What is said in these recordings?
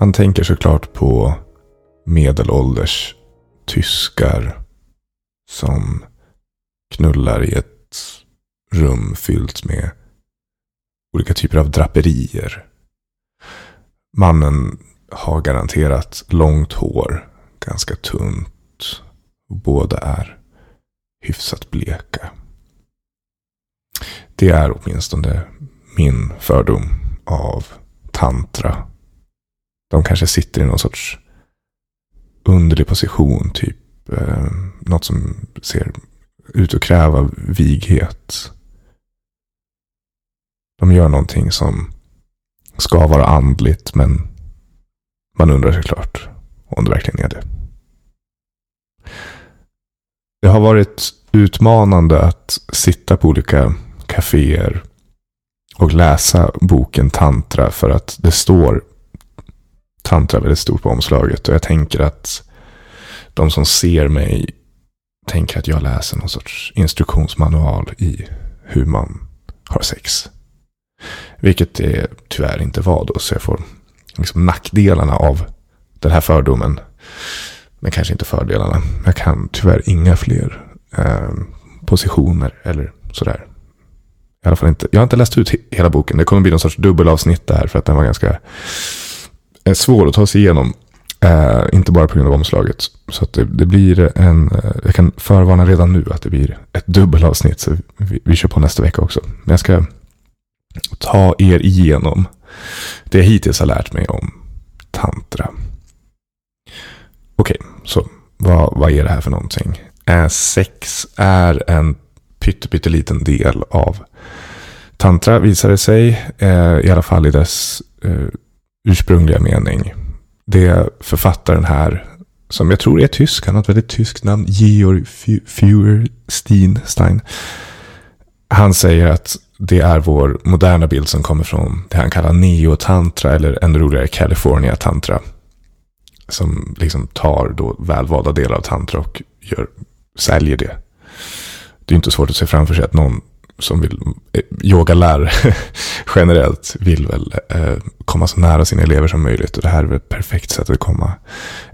Man tänker såklart på medelålders tyskar som knullar i ett rum fyllt med olika typer av draperier. Mannen har garanterat långt hår, ganska tunt. Och båda är hyfsat bleka. Det är åtminstone min fördom av tantra. De kanske sitter i någon sorts underlig position, typ eh, något som ser ut att kräva vighet. De gör någonting som ska vara andligt, men man undrar såklart om det verkligen är det. Det har varit utmanande att sitta på olika kaféer och läsa boken Tantra för att det står Tantra väldigt stort på omslaget. Och jag tänker att de som ser mig tänker att jag läser någon sorts instruktionsmanual i hur man har sex. Vilket det tyvärr inte var då, så jag får liksom nackdelarna av den här fördomen. Men kanske inte fördelarna. Jag kan tyvärr inga fler eh, positioner eller sådär. I alla fall inte. Jag har inte läst ut hela boken. Det kommer bli någon sorts dubbelavsnitt där för att den var ganska är svår att ta sig igenom. Eh, inte bara på grund av omslaget. Så att det, det, blir en, eh, jag kan förvarna redan nu att det blir ett dubbelavsnitt. Så vi, vi kör på nästa vecka också. Men jag ska ta er igenom det jag hittills har lärt mig om tantra. Okej, okay, så vad, vad är det här för någonting? Eh, sex är en pytteliten del av tantra visar det sig. Eh, I alla fall i dess eh, ursprungliga mening. Det är författaren här, som jag tror är tysk, han har ett väldigt tyskt namn, Georg Feuerstein. Han säger att det är vår moderna bild som kommer från det han kallar neotantra eller ännu roligare California tantra. Som liksom tar då välvalda delar av tantra och gör, säljer det. Det är inte svårt att se framför sig att någon som vill eh, yogalärare generellt vill väl eh, komma så nära sina elever som möjligt. Och det här är väl ett perfekt sätt att komma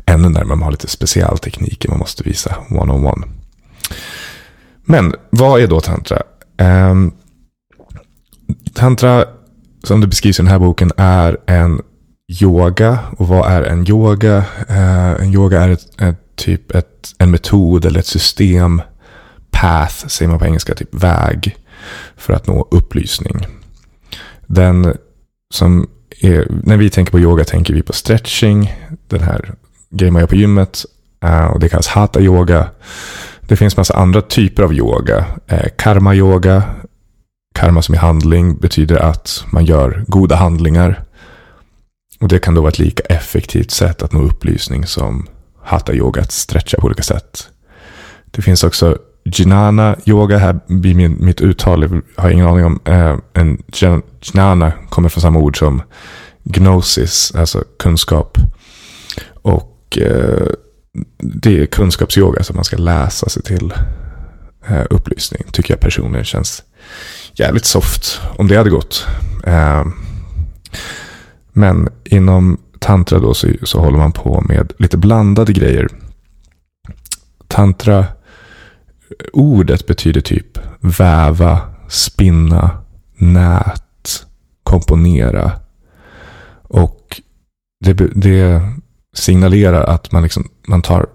ännu närmare. Man har lite specialtekniker man måste visa one-on-one. Men vad är då tantra? Ehm, tantra, som det beskrivs i den här boken, är en yoga. Och vad är en yoga? Eh, en yoga är ett, ett, typ ett, en metod eller ett system. Path säger man på engelska, typ väg. För att nå upplysning. Den som är, när vi tänker på yoga tänker vi på stretching. Den här grejen man gör på gymmet. Eh, och det kallas hatha yoga. Det finns massa andra typer av yoga. Eh, karma yoga Karma som i handling betyder att man gör goda handlingar. Och det kan då vara ett lika effektivt sätt att nå upplysning som hatha yoga, att stretcha på olika sätt. Det finns också Jnana yoga, här blir min, mitt uttal, jag har ingen aning om. Eh, en Jnana kommer från samma ord som gnosis, alltså kunskap. Och eh, det är kunskapsyoga, så man ska läsa sig till eh, upplysning. Tycker jag personligen känns jävligt soft om det hade gått. Eh, men inom tantra då så, så håller man på med lite blandade grejer. Tantra, ordet betyder typ väva, spinna, nät, komponera. Och det, det signalerar att man, liksom, man tar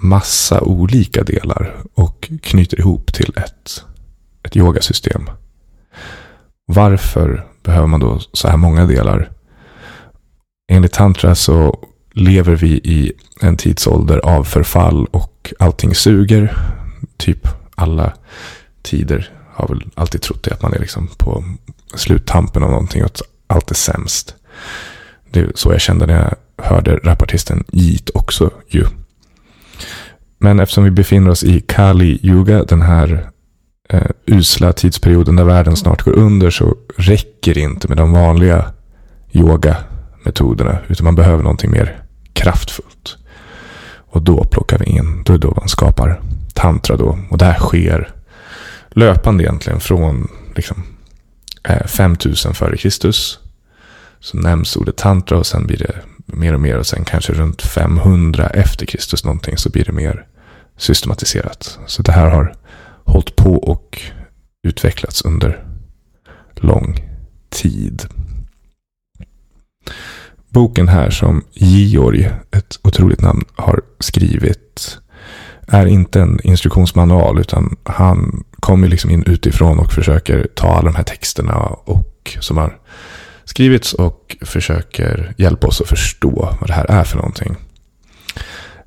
massa olika delar och knyter ihop till ett, ett yogasystem. Varför behöver man då så här många delar? Enligt tantra så lever vi i en tidsålder av förfall och allting suger. Typ alla tider har väl alltid trott det, att man är liksom på sluttampen av någonting och att allt är sämst. Det är så jag kände när jag hörde rapartisten Yeet också ju. Men eftersom vi befinner oss i Kali Yuga, den här eh, usla tidsperioden där världen snart går under så räcker det inte med de vanliga yogametoderna. Utan man behöver någonting mer kraftfullt. Och då plockar vi in, då är då man skapar tantra då. Och det här sker löpande egentligen från liksom, eh, 5000 före Kristus. Så nämns ordet tantra och sen blir det mer och mer och sen kanske runt 500 efter Kristus någonting så blir det mer systematiserat. Så det här har hållit på och utvecklats under lång tid. Boken här som Georg, ett otroligt namn, har skrivit är inte en instruktionsmanual utan han kommer liksom in utifrån och försöker ta alla de här texterna och som har skrivits och försöker hjälpa oss att förstå vad det här är för någonting.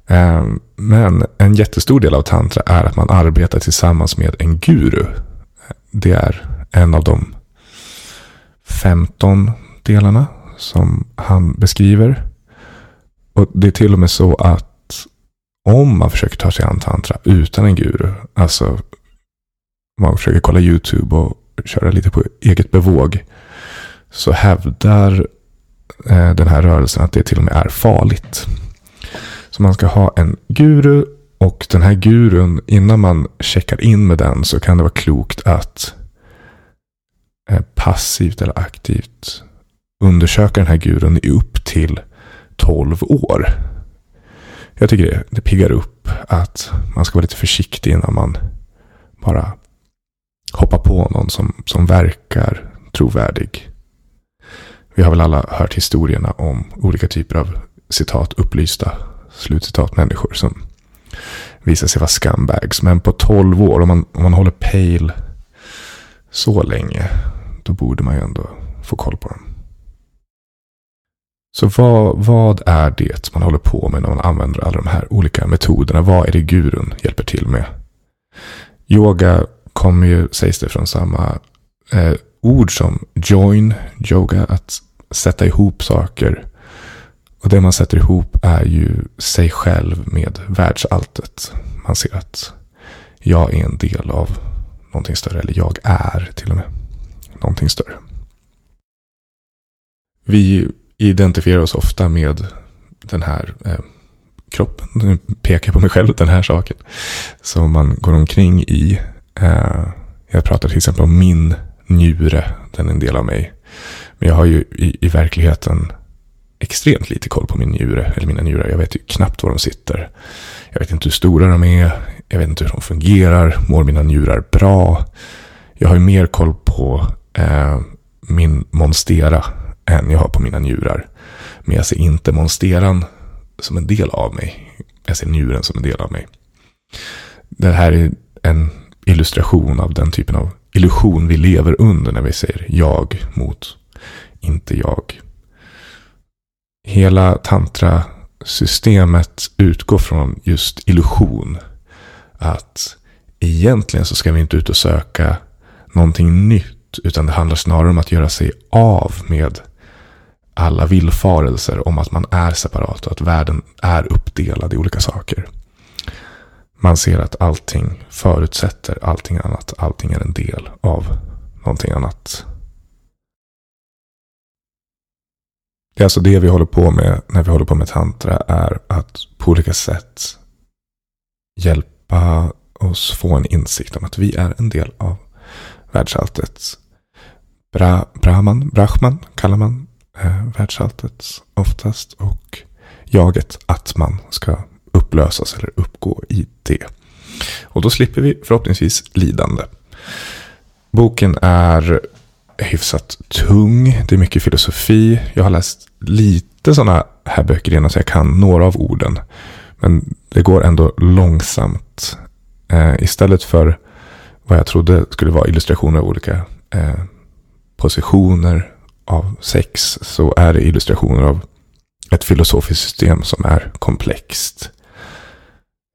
Ehm, men en jättestor del av tantra är att man arbetar tillsammans med en guru. Det är en av de 15 delarna som han beskriver. Och det är till och med så att om man försöker ta sig an tantra utan en guru, alltså man försöker kolla YouTube och köra lite på eget bevåg, så hävdar eh, den här rörelsen att det till och med är farligt. Så man ska ha en guru och den här gurun, innan man checkar in med den så kan det vara klokt att eh, passivt eller aktivt undersöka den här gurun i upp till 12 år. Jag tycker det, det piggar upp att man ska vara lite försiktig innan man bara hoppar på någon som, som verkar trovärdig. Vi har väl alla hört historierna om olika typer av citat upplysta slutcitat människor som visar sig vara scumbags. Men på 12 år, om man, om man håller pejl så länge, då borde man ju ändå få koll på dem. Så vad, vad är det man håller på med när man använder alla de här olika metoderna? Vad är det gurun hjälper till med? Yoga kommer ju, sägs det, från samma eh, ord som join, yoga, att sätta ihop saker. Och det man sätter ihop är ju sig själv med världsalltet. Man ser att jag är en del av någonting större, eller jag är till och med någonting större. Vi identifierar oss ofta med den här eh, kroppen. Nu pekar jag på mig själv, den här saken. Som man går omkring i. Eh, jag pratar till exempel om min njure. Den är en del av mig. Men jag har ju i, i verkligheten extremt lite koll på min njure. Eller mina njurar. Jag vet ju knappt var de sitter. Jag vet inte hur stora de är. Jag vet inte hur de fungerar. Mår mina njurar bra? Jag har ju mer koll på eh, min monstera än jag har på mina njurar. Men jag ser inte monsteran som en del av mig. Jag ser njuren som en del av mig. Det här är en illustration av den typen av illusion vi lever under när vi säger jag mot inte jag. Hela tantrasystemet utgår från just illusion. Att egentligen så ska vi inte ut och söka någonting nytt. Utan det handlar snarare om att göra sig av med alla villfarelser om att man är separat och att världen är uppdelad i olika saker. Man ser att allting förutsätter allting annat. Allting är en del av någonting annat. Det är alltså det vi håller på med när vi håller på med tantra är att på olika sätt hjälpa oss få en insikt om att vi är en del av världsalltet. Bra, Brahman, Brahman kallar man eh, världsalltet oftast. Och jaget att man ska upplösas eller uppgå i det. Och då slipper vi förhoppningsvis lidande. Boken är hyfsat tung. Det är mycket filosofi. Jag har läst lite sådana här böcker innan så jag kan några av orden. Men det går ändå långsamt. Eh, istället för vad jag trodde skulle vara illustrationer av olika eh, positioner av sex så är det illustrationer av ett filosofiskt system som är komplext.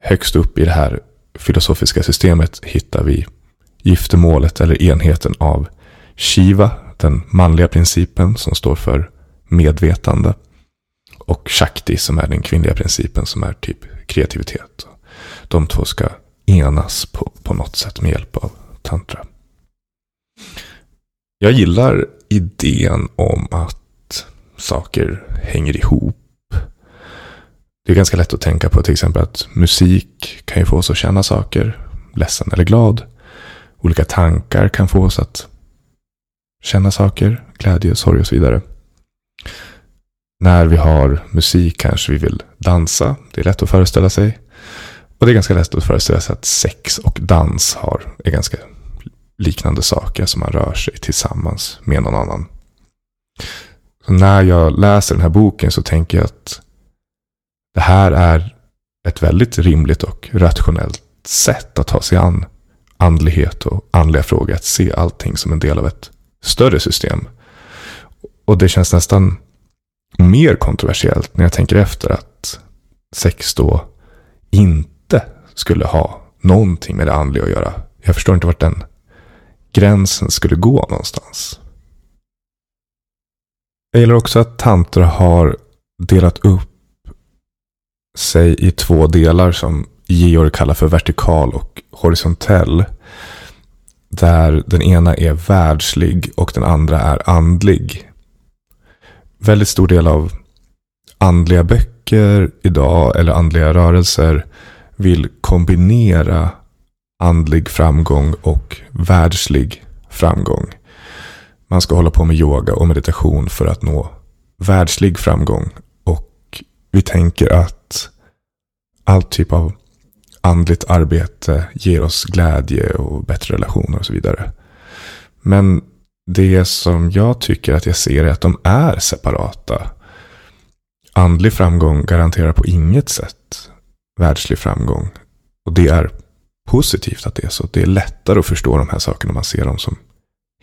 Högst upp i det här filosofiska systemet hittar vi giftermålet eller enheten av Shiva, den manliga principen som står för medvetande. Och Shakti som är den kvinnliga principen som är typ kreativitet. De två ska enas på, på något sätt med hjälp av tantra. Jag gillar idén om att saker hänger ihop. Det är ganska lätt att tänka på till exempel att musik kan ju få oss att känna saker, ledsen eller glad. Olika tankar kan få oss att känna saker, glädje, sorg och så vidare. När vi har musik kanske vi vill dansa. Det är lätt att föreställa sig. Och det är ganska lätt att föreställa sig att sex och dans har, är ganska liknande saker. som man rör sig tillsammans med någon annan. Så när jag läser den här boken så tänker jag att det här är ett väldigt rimligt och rationellt sätt att ta sig an andlighet och andliga frågor. Att se allting som en del av ett större system. Och det känns nästan mer kontroversiellt när jag tänker efter att sex då inte skulle ha någonting med det andliga att göra. Jag förstår inte vart den gränsen skulle gå någonstans. Jag gillar också att tantra har delat upp sig i två delar som Georg kallar för vertikal och horisontell. Där den ena är världslig och den andra är andlig. Väldigt stor del av andliga böcker idag, eller andliga rörelser, vill kombinera andlig framgång och världslig framgång. Man ska hålla på med yoga och meditation för att nå världslig framgång. Och vi tänker att all typ av andligt arbete ger oss glädje och bättre relationer och så vidare. Men det som jag tycker att jag ser är att de är separata. Andlig framgång garanterar på inget sätt världslig framgång. Och det är positivt att det är så. Det är lättare att förstå de här sakerna om man ser dem som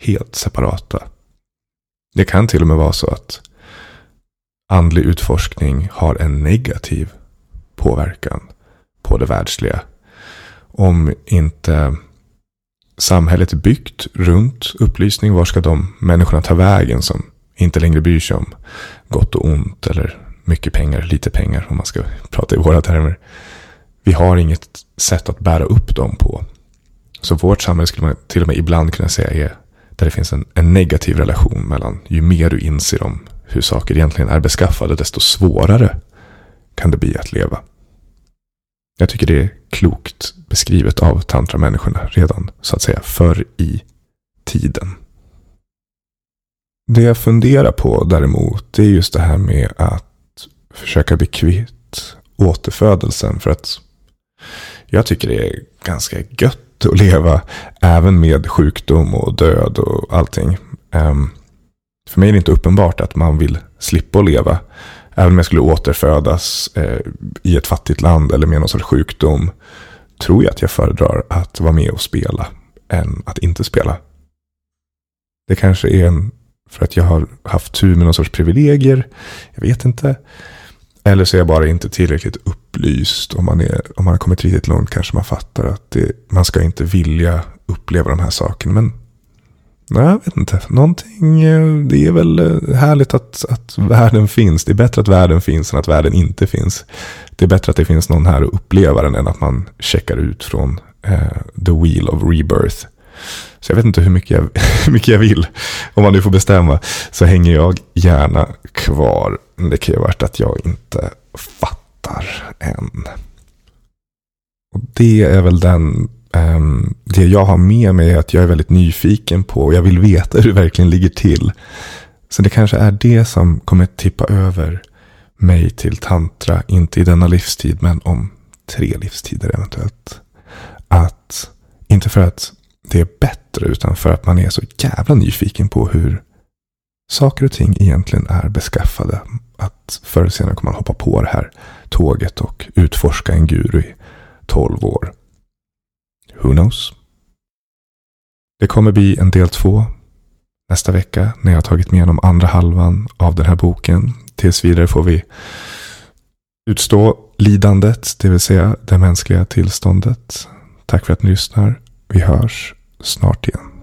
helt separata. Det kan till och med vara så att andlig utforskning har en negativ påverkan på det världsliga. Om inte samhället är byggt runt upplysning, var ska de människorna ta vägen som inte längre bryr sig om gott och ont eller mycket pengar, lite pengar om man ska prata i våra termer. Vi har inget sätt att bära upp dem på. Så vårt samhälle skulle man till och med ibland kunna säga är där det finns en, en negativ relation mellan ju mer du inser om hur saker egentligen är beskaffade, desto svårare kan det bli att leva. Jag tycker det är klokt beskrivet av tantramänniskorna redan så att säga förr i tiden. Det jag funderar på däremot det är just det här med att försöka bli kvitt återfödelsen. För att jag tycker det är ganska gött att leva även med sjukdom och död och allting. Um, för mig är det inte uppenbart att man vill slippa att leva. Även om jag skulle återfödas eh, i ett fattigt land eller med någon sorts sjukdom. Tror jag att jag föredrar att vara med och spela än att inte spela. Det kanske är en, för att jag har haft tur med någon sorts privilegier. Jag vet inte. Eller så är jag bara inte tillräckligt upplyst. Om man, är, om man har kommit riktigt långt kanske man fattar att det, man ska inte vilja uppleva de här sakerna. Men nej, jag vet inte. Någonting, eh, det är väl eh, härligt att, att världen finns. Det är bättre att världen finns än att världen inte finns. Det är bättre att det finns någon här och uppleva den än att man checkar ut från eh, the wheel of rebirth. Så jag vet inte hur mycket jag, hur mycket jag vill. Om man nu får bestämma så hänger jag gärna kvar. Men det kan ju ha varit att jag inte fattar än. Och det är väl den, um, det jag har med mig är att jag är väldigt nyfiken på och jag vill veta hur det verkligen ligger till. Så det kanske är det som kommer tippa över mig till tantra, inte i denna livstid men om tre livstider eventuellt. Att, inte för att det är bättre utan för att man är så jävla nyfiken på hur saker och ting egentligen är beskaffade. Att förr eller senare kommer man hoppa på det här tåget och utforska en guru i tolv år. Who knows? Det kommer bli en del två nästa vecka när jag har tagit mig igenom andra halvan av den här boken. Tills vidare får vi utstå lidandet, det vill säga det mänskliga tillståndet. Tack för att ni lyssnar. Vi hörs snart igen.